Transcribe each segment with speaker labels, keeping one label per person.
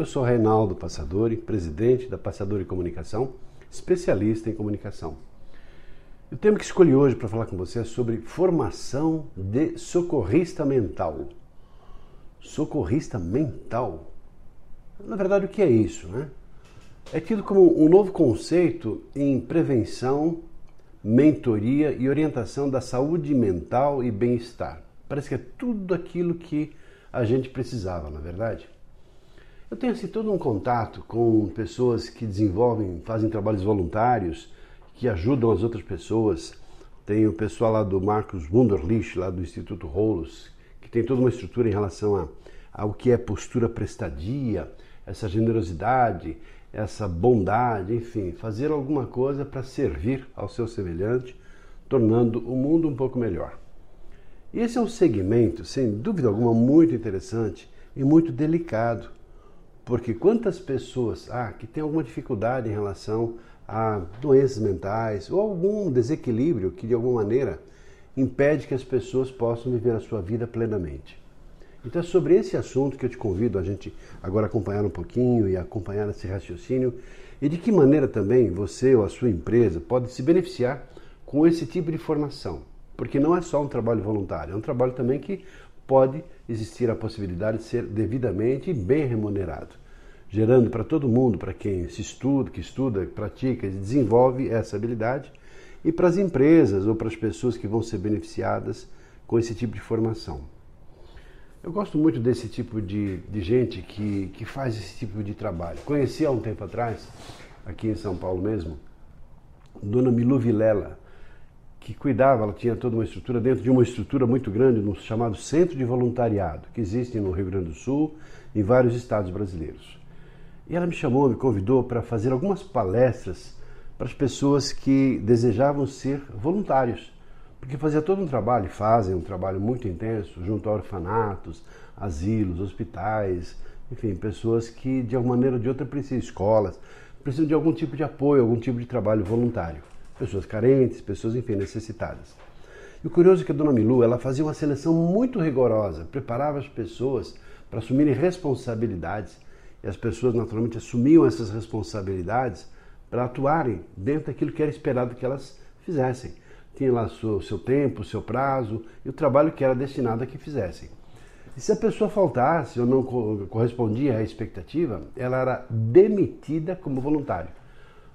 Speaker 1: Eu sou Reinaldo Passadori, presidente da Passadori Comunicação, especialista em comunicação. O tema que escolhi hoje para falar com você é sobre formação de socorrista mental. Socorrista mental? Na verdade, o que é isso? Né? É tido como um novo conceito em prevenção, mentoria e orientação da saúde mental e bem-estar. Parece que é tudo aquilo que a gente precisava, na é verdade. Eu tenho assim todo um contato com pessoas que desenvolvem, fazem trabalhos voluntários, que ajudam as outras pessoas. Tem o pessoal lá do Marcos Wunderlich, lá do Instituto Rolos, que tem toda uma estrutura em relação a, ao que é postura prestadia, essa generosidade, essa bondade, enfim, fazer alguma coisa para servir ao seu semelhante, tornando o mundo um pouco melhor. E esse é um segmento, sem dúvida alguma, muito interessante e muito delicado porque quantas pessoas ah, que têm alguma dificuldade em relação a doenças mentais ou algum desequilíbrio que de alguma maneira impede que as pessoas possam viver a sua vida plenamente. Então é sobre esse assunto que eu te convido a gente agora acompanhar um pouquinho e acompanhar esse raciocínio e de que maneira também você ou a sua empresa pode se beneficiar com esse tipo de formação. Porque não é só um trabalho voluntário, é um trabalho também que pode existir a possibilidade de ser devidamente bem remunerado gerando para todo mundo, para quem se estuda, que estuda, pratica e desenvolve essa habilidade, e para as empresas ou para as pessoas que vão ser beneficiadas com esse tipo de formação. Eu gosto muito desse tipo de, de gente que, que faz esse tipo de trabalho. Conheci há um tempo atrás, aqui em São Paulo mesmo, Dona Milu Vilela, que cuidava, ela tinha toda uma estrutura dentro de uma estrutura muito grande, no chamado Centro de Voluntariado, que existe no Rio Grande do Sul, em vários estados brasileiros. E ela me chamou, me convidou para fazer algumas palestras para as pessoas que desejavam ser voluntários, porque fazia todo um trabalho, fazem um trabalho muito intenso junto a orfanatos, asilos, hospitais, enfim, pessoas que de alguma maneira ou de outra precisam, escolas, precisam de algum tipo de apoio, algum tipo de trabalho voluntário. Pessoas carentes, pessoas, enfim, necessitadas. E o curioso é que a dona Milu, ela fazia uma seleção muito rigorosa, preparava as pessoas para assumirem responsabilidades e as pessoas naturalmente assumiam essas responsabilidades para atuarem dentro daquilo que era esperado que elas fizessem. Tinha lá o seu tempo, seu prazo e o trabalho que era destinado a que fizessem. E se a pessoa faltasse ou não correspondia à expectativa, ela era demitida como voluntário.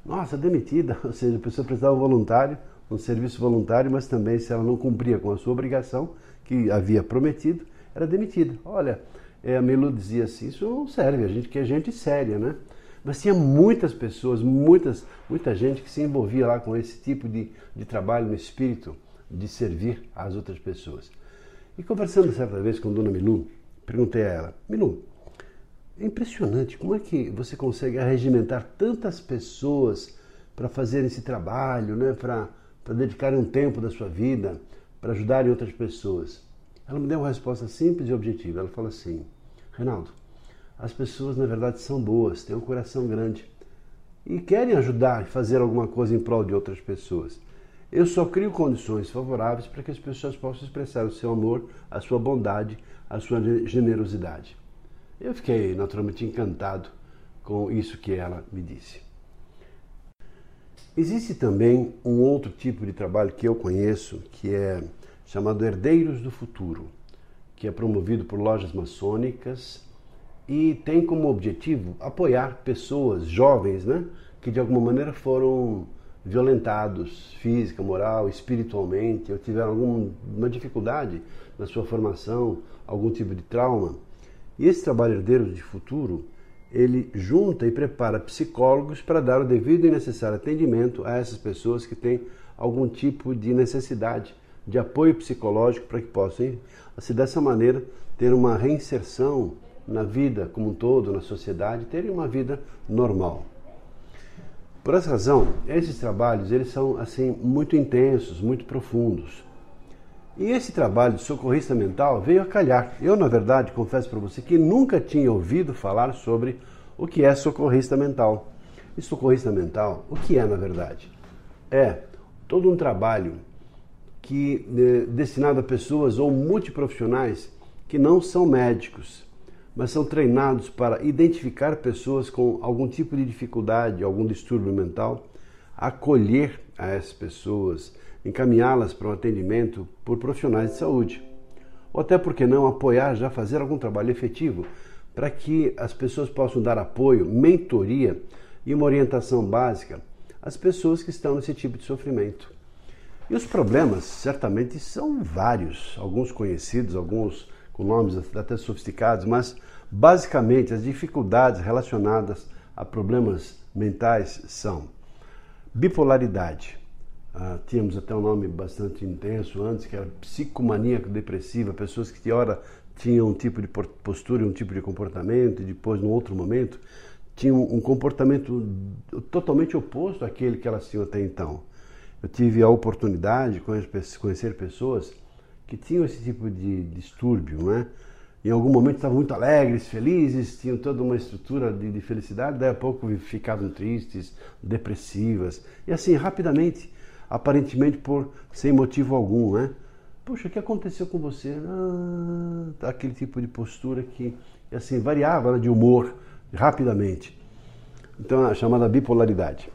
Speaker 1: Nossa, demitida, ou seja, a pessoa precisava de um voluntário, um serviço voluntário, mas também se ela não cumpria com a sua obrigação que havia prometido, era demitida. Olha, é, a Melu dizia assim, isso não serve, a gente quer gente séria, né? Mas tinha muitas pessoas, muitas, muita gente que se envolvia lá com esse tipo de, de trabalho no espírito de servir às outras pessoas. E conversando certa vez com Dona Milu, perguntei a ela, Milu, é impressionante como é que você consegue arregimentar tantas pessoas para fazerem esse trabalho, né? para dedicarem um tempo da sua vida, para ajudarem outras pessoas. Ela me deu uma resposta simples e objetiva. Ela falou assim: Reinaldo, as pessoas na verdade são boas, têm um coração grande e querem ajudar e fazer alguma coisa em prol de outras pessoas. Eu só crio condições favoráveis para que as pessoas possam expressar o seu amor, a sua bondade, a sua generosidade. Eu fiquei naturalmente encantado com isso que ela me disse. Existe também um outro tipo de trabalho que eu conheço, que é chamado Herdeiros do Futuro que é promovido por lojas maçônicas e tem como objetivo apoiar pessoas jovens, né, que de alguma maneira foram violentados física, moral, espiritualmente, ou tiveram alguma dificuldade na sua formação, algum tipo de trauma. E esse trabalho de Futuro, ele junta e prepara psicólogos para dar o devido e necessário atendimento a essas pessoas que têm algum tipo de necessidade de apoio psicológico para que possam, assim, dessa maneira, ter uma reinserção na vida como um todo, na sociedade, terem uma vida normal. Por essa razão, esses trabalhos eles são assim muito intensos, muito profundos. E esse trabalho de socorrista mental veio a calhar. Eu, na verdade, confesso para você que nunca tinha ouvido falar sobre o que é socorrista mental. E socorrista mental, o que é na verdade? É todo um trabalho que é destinado a pessoas ou multiprofissionais que não são médicos, mas são treinados para identificar pessoas com algum tipo de dificuldade, algum distúrbio mental, acolher a essas pessoas, encaminhá-las para um atendimento por profissionais de saúde. Ou até, por que não, apoiar, já fazer algum trabalho efetivo para que as pessoas possam dar apoio, mentoria e uma orientação básica às pessoas que estão nesse tipo de sofrimento. E os problemas certamente são vários, alguns conhecidos, alguns com nomes até sofisticados, mas basicamente as dificuldades relacionadas a problemas mentais são bipolaridade. Ah, tínhamos até um nome bastante intenso antes, que era psicomaníaco depressiva, pessoas que de hora tinham um tipo de postura um tipo de comportamento, e depois, num outro momento, tinham um comportamento totalmente oposto àquele que elas tinham até então. Eu tive a oportunidade de conhecer pessoas que tinham esse tipo de distúrbio, né? Em algum momento estavam muito alegres, felizes, tinham toda uma estrutura de, de felicidade, daí a pouco ficavam tristes, depressivas, e assim, rapidamente, aparentemente por sem motivo algum, né? Puxa, o que aconteceu com você? Ah, aquele tipo de postura que, assim, variava né, de humor rapidamente. Então, a chamada bipolaridade.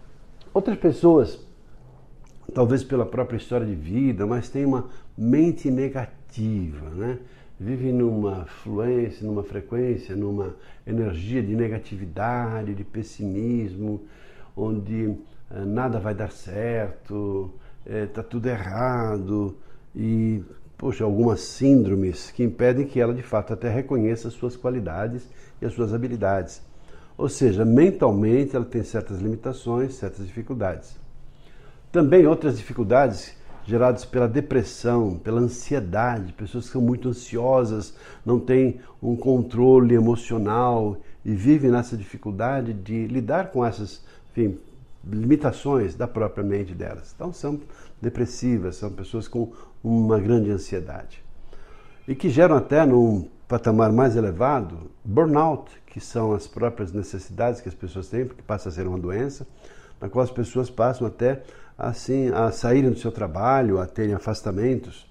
Speaker 1: Outras pessoas, talvez pela própria história de vida, mas têm uma mente negativa, né? Vive numa fluência, numa frequência, numa energia de negatividade, de pessimismo, onde nada vai dar certo, está eh, tudo errado e, poxa, algumas síndromes que impedem que ela de fato até reconheça as suas qualidades e as suas habilidades. Ou seja, mentalmente ela tem certas limitações, certas dificuldades. Também outras dificuldades geradas pela depressão, pela ansiedade, pessoas que são muito ansiosas, não têm um controle emocional e vivem nessa dificuldade de lidar com essas enfim, limitações da própria mente delas. Então são depressivas, são pessoas com uma grande ansiedade. E que geram até num patamar mais elevado burnout, que são as próprias necessidades que as pessoas têm, porque passa a ser uma doença, na qual as pessoas passam até assim a saírem do seu trabalho, a terem afastamentos.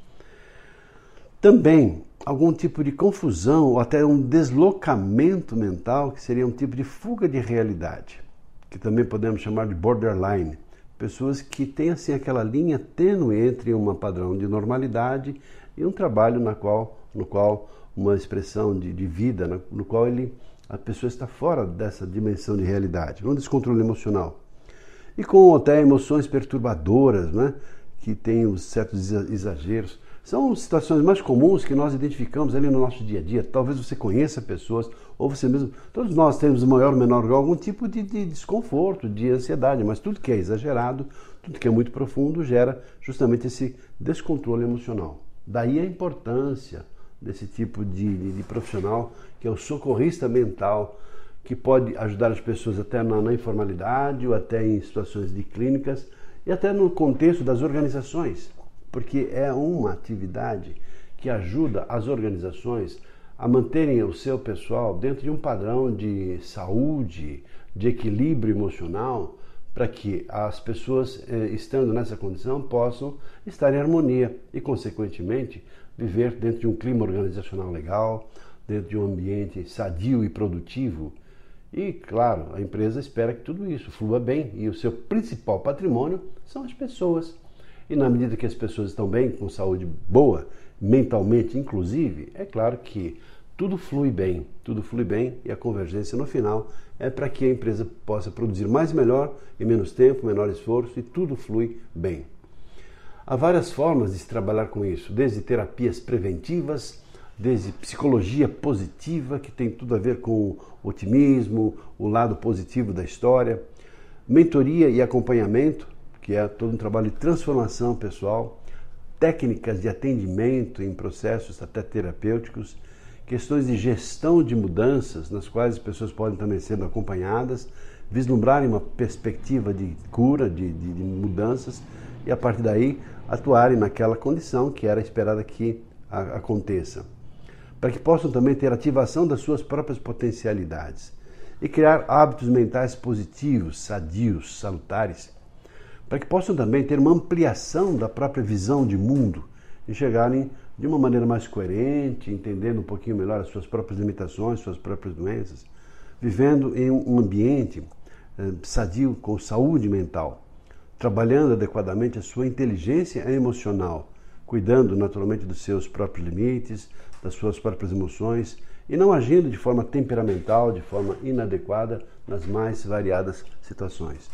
Speaker 1: Também algum tipo de confusão ou até um deslocamento mental, que seria um tipo de fuga de realidade, que também podemos chamar de borderline. Pessoas que têm assim aquela linha tênue entre um padrão de normalidade e um trabalho na qual, no qual uma expressão de, de vida, no, no qual ele, a pessoa está fora dessa dimensão de realidade, um descontrole emocional e com até emoções perturbadoras, né? que têm certos exageros. São situações mais comuns que nós identificamos ali no nosso dia a dia. Talvez você conheça pessoas, ou você mesmo. Todos nós temos, maior ou menor grau, algum tipo de, de desconforto, de ansiedade, mas tudo que é exagerado, tudo que é muito profundo, gera justamente esse descontrole emocional. Daí a importância desse tipo de, de, de profissional, que é o socorrista mental, que pode ajudar as pessoas até na, na informalidade ou até em situações de clínicas e até no contexto das organizações, porque é uma atividade que ajuda as organizações a manterem o seu pessoal dentro de um padrão de saúde, de equilíbrio emocional, para que as pessoas, eh, estando nessa condição, possam estar em harmonia e, consequentemente, viver dentro de um clima organizacional legal, dentro de um ambiente sadio e produtivo e, claro, a empresa espera que tudo isso flua bem e o seu principal patrimônio são as pessoas. E na medida que as pessoas estão bem, com saúde boa, mentalmente inclusive, é claro que tudo flui bem, tudo flui bem e a convergência no final é para que a empresa possa produzir mais e melhor em menos tempo, menor esforço e tudo flui bem. Há várias formas de se trabalhar com isso, desde terapias preventivas, desde psicologia positiva, que tem tudo a ver com o otimismo, o lado positivo da história, mentoria e acompanhamento, que é todo um trabalho de transformação pessoal, técnicas de atendimento em processos até terapêuticos, questões de gestão de mudanças, nas quais as pessoas podem também sendo acompanhadas, vislumbrarem uma perspectiva de cura, de, de, de mudanças e a partir daí atuarem naquela condição que era esperada que a, aconteça. Para que possam também ter ativação das suas próprias potencialidades e criar hábitos mentais positivos, sadios, salutares, para que possam também ter uma ampliação da própria visão de mundo e chegarem de uma maneira mais coerente, entendendo um pouquinho melhor as suas próprias limitações, suas próprias doenças, vivendo em um ambiente eh, sadio, com saúde mental, trabalhando adequadamente a sua inteligência emocional, cuidando naturalmente dos seus próprios limites, das suas próprias emoções e não agindo de forma temperamental, de forma inadequada nas mais variadas situações.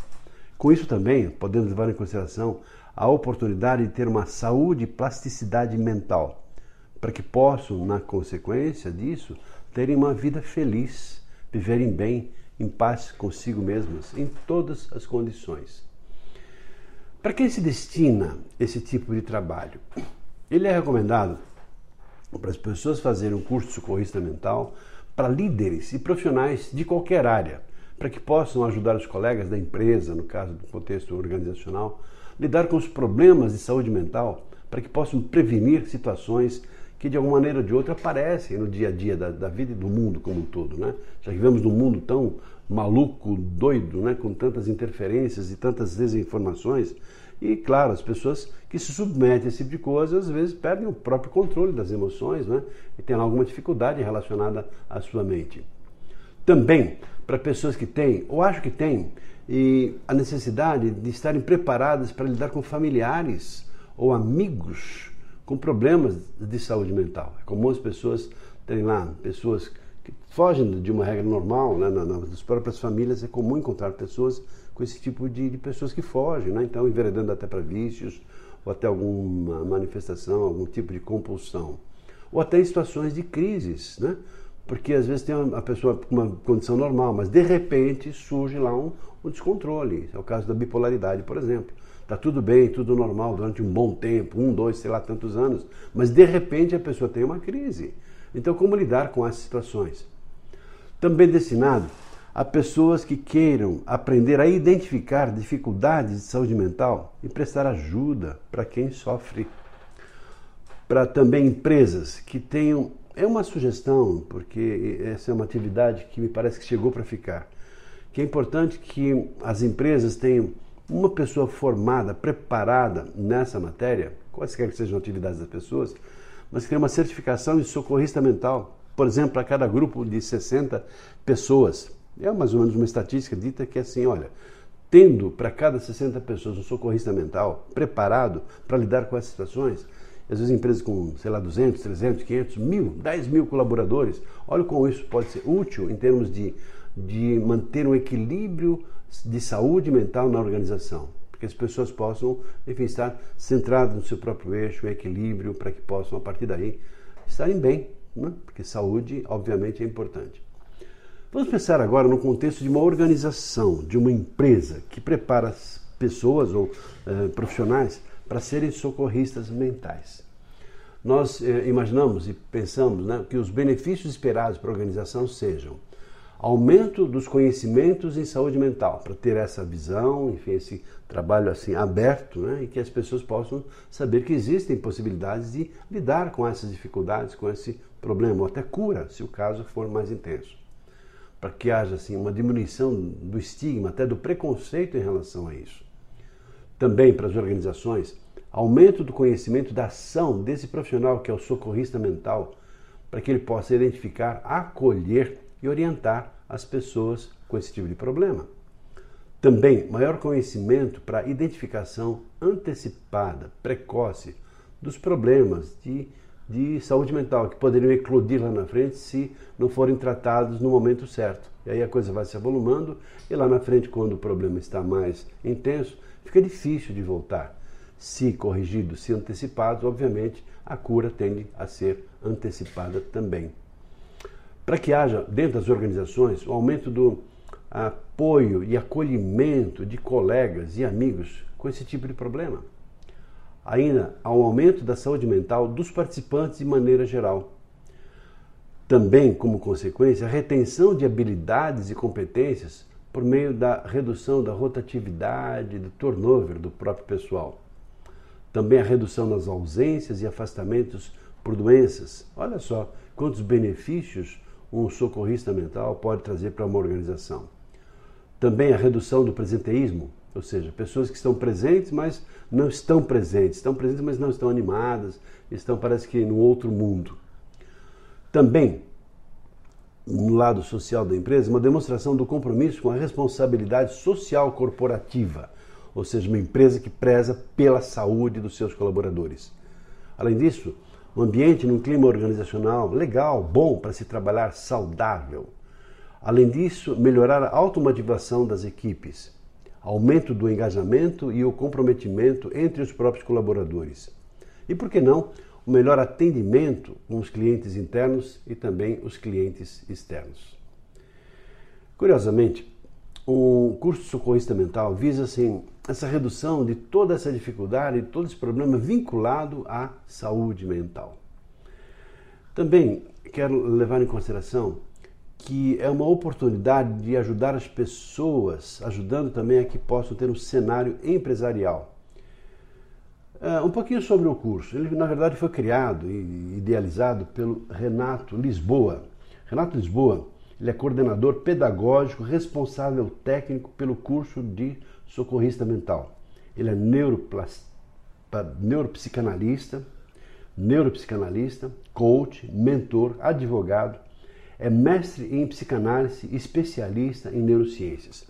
Speaker 1: Com isso também podemos levar em consideração a oportunidade de ter uma saúde e plasticidade mental, para que possam, na consequência disso, terem uma vida feliz, viverem bem, em paz consigo mesmas, em todas as condições. Para quem se destina esse tipo de trabalho? Ele é recomendado para as pessoas fazerem um curso de socorrista mental para líderes e profissionais de qualquer área para que possam ajudar os colegas da empresa, no caso do contexto organizacional, lidar com os problemas de saúde mental, para que possam prevenir situações que de alguma maneira ou de outra aparecem no dia a dia da, da vida e do mundo como um todo, né? Já que vivemos num mundo tão maluco, doido, né? Com tantas interferências e tantas desinformações, e claro, as pessoas que se submetem a esse tipo de coisa às vezes perdem o próprio controle das emoções, né? E tem alguma dificuldade relacionada à sua mente. Também para pessoas que têm, ou acho que têm, e a necessidade de estarem preparadas para lidar com familiares ou amigos com problemas de saúde mental. É comum as pessoas terem lá pessoas que fogem de uma regra normal, né? nas próprias famílias é comum encontrar pessoas com esse tipo de, de pessoas que fogem, né? então enveredando até para vícios ou até alguma manifestação, algum tipo de compulsão, ou até em situações de crises, né? Porque às vezes tem uma, pessoa com uma condição normal, mas de repente surge lá um, um descontrole. É o caso da bipolaridade, por exemplo. Está tudo bem, tudo normal durante um bom tempo, um, dois, sei lá, tantos anos, mas de repente a pessoa tem uma crise. Então, como lidar com essas situações? Também destinado a pessoas que queiram aprender a identificar dificuldades de saúde mental e prestar ajuda para quem sofre. Para também empresas que tenham é uma sugestão, porque essa é uma atividade que me parece que chegou para ficar. Que é importante que as empresas tenham uma pessoa formada, preparada nessa matéria, quaisquer que sejam atividades das pessoas, mas que tenha uma certificação de socorrista mental. Por exemplo, para cada grupo de 60 pessoas. É mais ou menos uma estatística dita que é assim, olha, tendo para cada 60 pessoas um socorrista mental preparado para lidar com essas situações, às vezes empresas com, sei lá, 200, 300, 500, mil, 10 mil colaboradores. Olha como isso pode ser útil em termos de, de manter um equilíbrio de saúde mental na organização. Porque as pessoas possam, enfim, estar centradas no seu próprio eixo, em equilíbrio, para que possam, a partir daí, estarem bem. Né? Porque saúde, obviamente, é importante. Vamos pensar agora no contexto de uma organização, de uma empresa que prepara pessoas ou eh, profissionais para serem socorristas mentais. Nós eh, imaginamos e pensamos né, que os benefícios esperados para a organização sejam aumento dos conhecimentos em saúde mental, para ter essa visão, enfim, esse trabalho assim aberto, né, e que as pessoas possam saber que existem possibilidades de lidar com essas dificuldades, com esse problema, ou até cura, se o caso for mais intenso. Para que haja assim uma diminuição do estigma, até do preconceito em relação a isso também para as organizações, aumento do conhecimento da ação desse profissional que é o socorrista mental, para que ele possa identificar, acolher e orientar as pessoas com esse tipo de problema. Também maior conhecimento para identificação antecipada, precoce, dos problemas de, de saúde mental que poderiam eclodir lá na frente se não forem tratados no momento certo. E aí a coisa vai se avolumando e lá na frente, quando o problema está mais intenso, fica difícil de voltar. Se corrigido, se antecipado, obviamente a cura tende a ser antecipada também. Para que haja dentro das organizações o aumento do apoio e acolhimento de colegas e amigos com esse tipo de problema. Ainda há um aumento da saúde mental dos participantes de maneira geral. Também, como consequência, a retenção de habilidades e competências por meio da redução da rotatividade, do turnover do próprio pessoal. Também a redução das ausências e afastamentos por doenças. Olha só quantos benefícios um socorrista mental pode trazer para uma organização. Também a redução do presenteísmo, ou seja, pessoas que estão presentes, mas não estão presentes, estão presentes, mas não estão animadas, estão, parece que, no outro mundo. Também, no lado social da empresa, uma demonstração do compromisso com a responsabilidade social corporativa, ou seja, uma empresa que preza pela saúde dos seus colaboradores. Além disso, um ambiente num clima organizacional legal, bom para se trabalhar saudável. Além disso, melhorar a automotivação das equipes, aumento do engajamento e o comprometimento entre os próprios colaboradores. E por que não, o melhor atendimento com os clientes internos e também os clientes externos. Curiosamente, o curso de socorrista mental visa assim, essa redução de toda essa dificuldade, de todo esse problema vinculado à saúde mental. Também quero levar em consideração que é uma oportunidade de ajudar as pessoas, ajudando também a que possam ter um cenário empresarial. Uh, um pouquinho sobre o curso. Ele, na verdade, foi criado e idealizado pelo Renato Lisboa. Renato Lisboa ele é coordenador pedagógico responsável técnico pelo curso de socorrista mental. Ele é neuropsicanalista, neuropsicanalista, coach, mentor, advogado, é mestre em psicanálise e especialista em neurociências.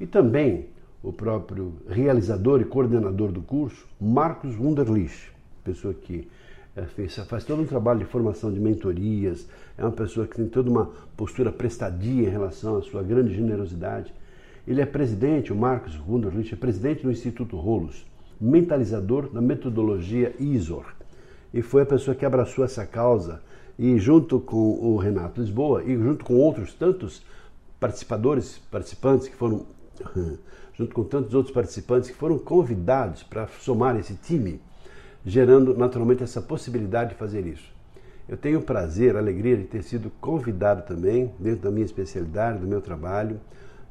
Speaker 1: E também o próprio realizador e coordenador do curso, Marcos Wunderlich, pessoa que é, faz todo um trabalho de formação de mentorias, é uma pessoa que tem toda uma postura prestadia em relação à sua grande generosidade. Ele é presidente, o Marcos Wunderlich, é presidente do Instituto Rolos, mentalizador da metodologia ISOR. E foi a pessoa que abraçou essa causa e junto com o Renato Lisboa e junto com outros tantos participadores, participantes que foram junto com tantos outros participantes que foram convidados para somar esse time, gerando naturalmente essa possibilidade de fazer isso. Eu tenho o prazer, a alegria de ter sido convidado também, dentro da minha especialidade, do meu trabalho,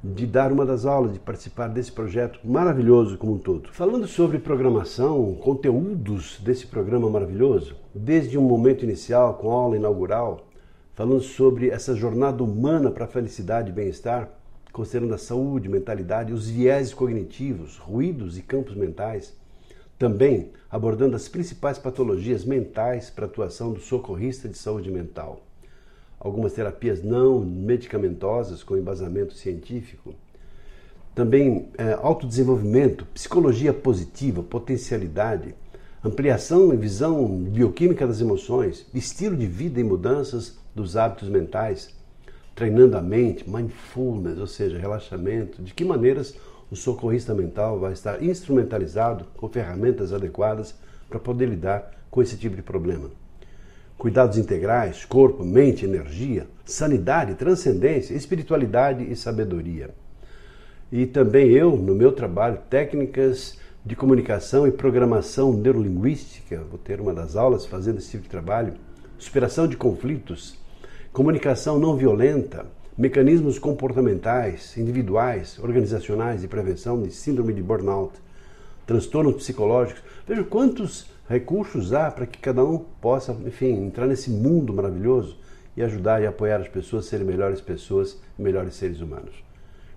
Speaker 1: de dar uma das aulas, de participar desse projeto maravilhoso como um todo. Falando sobre programação, conteúdos desse programa maravilhoso, desde um momento inicial, com a aula inaugural, falando sobre essa jornada humana para a felicidade e bem-estar, considerando a saúde, mentalidade, os viéses cognitivos, ruídos e campos mentais. Também abordando as principais patologias mentais para a atuação do socorrista de saúde mental. Algumas terapias não medicamentosas com embasamento científico. Também é, autodesenvolvimento, psicologia positiva, potencialidade, ampliação e visão bioquímica das emoções, estilo de vida e mudanças dos hábitos mentais treinando a mente, mindfulness, ou seja, relaxamento, de que maneiras o socorrista mental vai estar instrumentalizado com ferramentas adequadas para poder lidar com esse tipo de problema. Cuidados integrais, corpo, mente, energia, sanidade, transcendência, espiritualidade e sabedoria. E também eu, no meu trabalho, técnicas de comunicação e programação neurolinguística, vou ter uma das aulas fazendo esse tipo de trabalho, superação de conflitos, comunicação não violenta, mecanismos comportamentais, individuais, organizacionais e prevenção de síndrome de burnout, transtornos psicológicos. Veja quantos recursos há para que cada um possa, enfim, entrar nesse mundo maravilhoso e ajudar e apoiar as pessoas a serem melhores pessoas melhores seres humanos.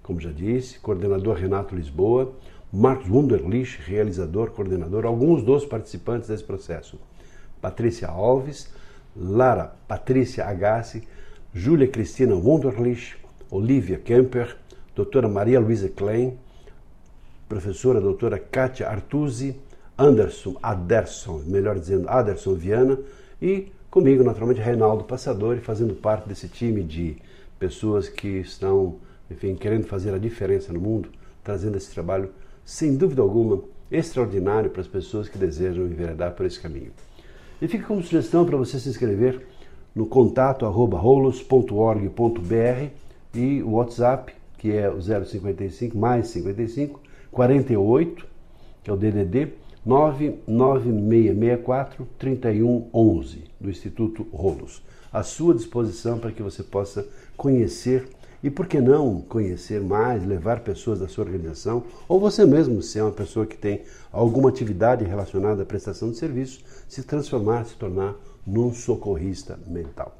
Speaker 1: Como já disse, coordenador Renato Lisboa, Marcos Wunderlich, realizador, coordenador, alguns dos participantes desse processo. Patrícia Alves, Lara Patrícia Agassi, Júlia Cristina Wunderlich, Olivia Kemper, doutora Maria Luísa Klein, professora doutora Kátia Artusi, Anderson Aderson, melhor dizendo, Aderson Viana, e comigo, naturalmente, Reinaldo Passadori, fazendo parte desse time de pessoas que estão, enfim, querendo fazer a diferença no mundo, trazendo esse trabalho, sem dúvida alguma, extraordinário para as pessoas que desejam enveredar por esse caminho. E fica como sugestão para você se inscrever no contato arroba rolos.org.br e o WhatsApp, que é o 055 mais 55 48, que é o DDD 99664 3111 do Instituto Rolos. À sua disposição para que você possa conhecer E por que não conhecer mais, levar pessoas da sua organização, ou você mesmo, se é uma pessoa que tem alguma atividade relacionada à prestação de serviço, se transformar, se tornar num socorrista mental.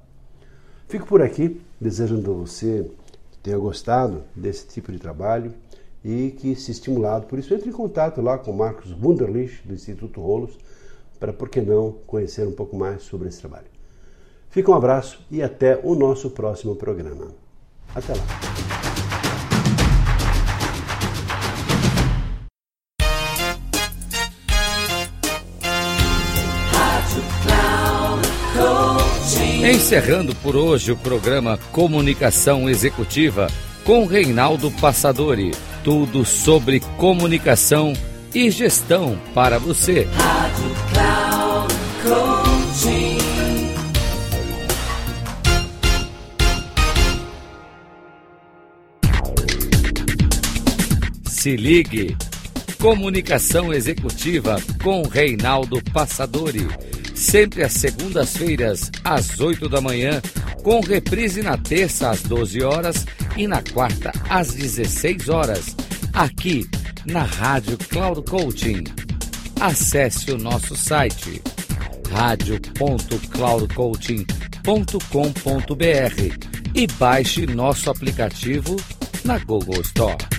Speaker 1: Fico por aqui, desejando a você que tenha gostado desse tipo de trabalho e que se estimulado por isso, entre em contato lá com o Marcos Wunderlich, do Instituto Rolos, para, por que não, conhecer um pouco mais sobre esse trabalho. Fica um abraço e até o nosso próximo programa. Até lá.
Speaker 2: Encerrando por hoje o programa Comunicação Executiva com Reinaldo Passadori. Tudo sobre comunicação e gestão para você. Rádio Se ligue. Comunicação Executiva com Reinaldo Passadori. Sempre às segundas-feiras, às 8 da manhã, com reprise na terça às 12 horas e na quarta às 16 horas, aqui na Rádio Cloud Coaching. Acesse o nosso site radio.cloudcoaching.com.br e baixe nosso aplicativo na Google Store.